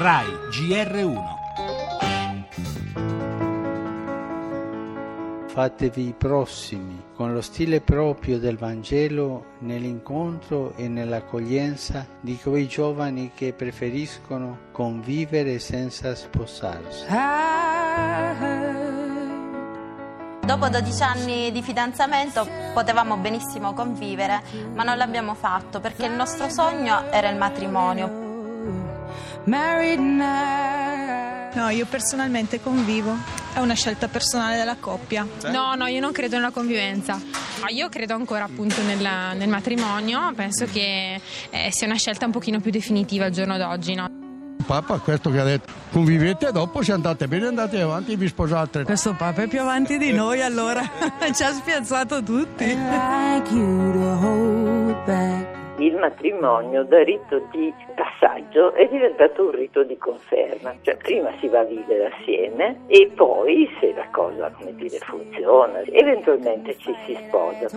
RAI GR1 Fatevi prossimi con lo stile proprio del Vangelo nell'incontro e nell'accoglienza di quei giovani che preferiscono convivere senza sposarsi. Dopo 12 anni di fidanzamento potevamo benissimo convivere, ma non l'abbiamo fatto perché il nostro sogno era il matrimonio. No, io personalmente convivo. È una scelta personale della coppia. No, no, io non credo nella convivenza. No, io credo ancora appunto nella- nel matrimonio, penso che eh, sia una scelta un pochino più definitiva al giorno d'oggi, no? Papa questo che ha detto convivete dopo se andate bene andate avanti e vi sposate Questo Papa è più avanti di noi allora, ci ha spiazzato tutti. Il matrimonio da rito di passaggio è diventato un rito di conferma, cioè prima si va a vivere assieme e poi se la cosa come dire, funziona, eventualmente ci si sposa.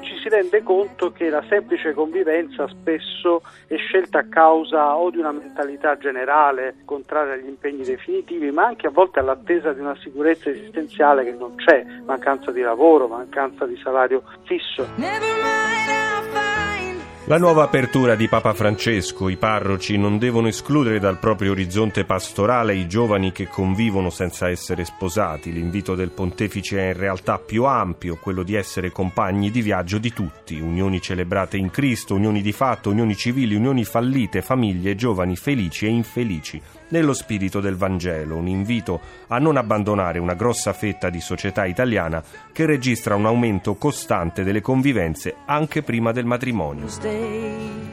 ci si rende conto che la semplice convivenza spesso è scelta a causa o di una mentalità generale contraria agli impegni definitivi, ma anche a volte all'attesa di una sicurezza esistenziale che non c'è, mancanza di lavoro, mancanza di salario fisso. La nuova apertura di Papa Francesco, i parroci non devono escludere dal proprio orizzonte pastorale i giovani che convivono senza essere sposati. L'invito del pontefice è in realtà più ampio, quello di essere compagni di viaggio di tutti, unioni celebrate in Cristo, unioni di fatto, unioni civili, unioni fallite, famiglie, giovani felici e infelici. Nello spirito del Vangelo, un invito a non abbandonare una grossa fetta di società italiana che registra un aumento costante delle convivenze anche prima del matrimonio. place.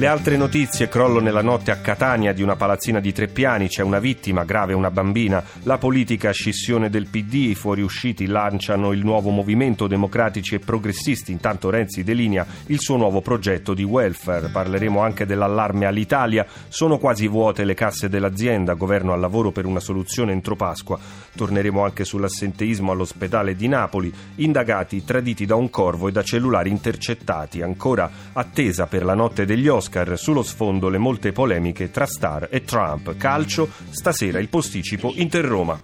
Le altre notizie, crollo nella notte a Catania di una palazzina di tre piani, c'è una vittima, grave una bambina, la politica scissione del PD, i fuoriusciti lanciano il nuovo movimento democratici e progressisti, intanto Renzi delinea il suo nuovo progetto di welfare, parleremo anche dell'allarme all'Italia, sono quasi vuote le casse dell'azienda, governo al lavoro per una soluzione entro Pasqua, torneremo anche sull'assenteismo all'ospedale di Napoli, indagati traditi da un corvo e da cellulari intercettati, ancora attesa per la notte degli Oscar, sullo sfondo le molte polemiche tra Star e Trump. Calcio, stasera il posticipo Inter-Roma.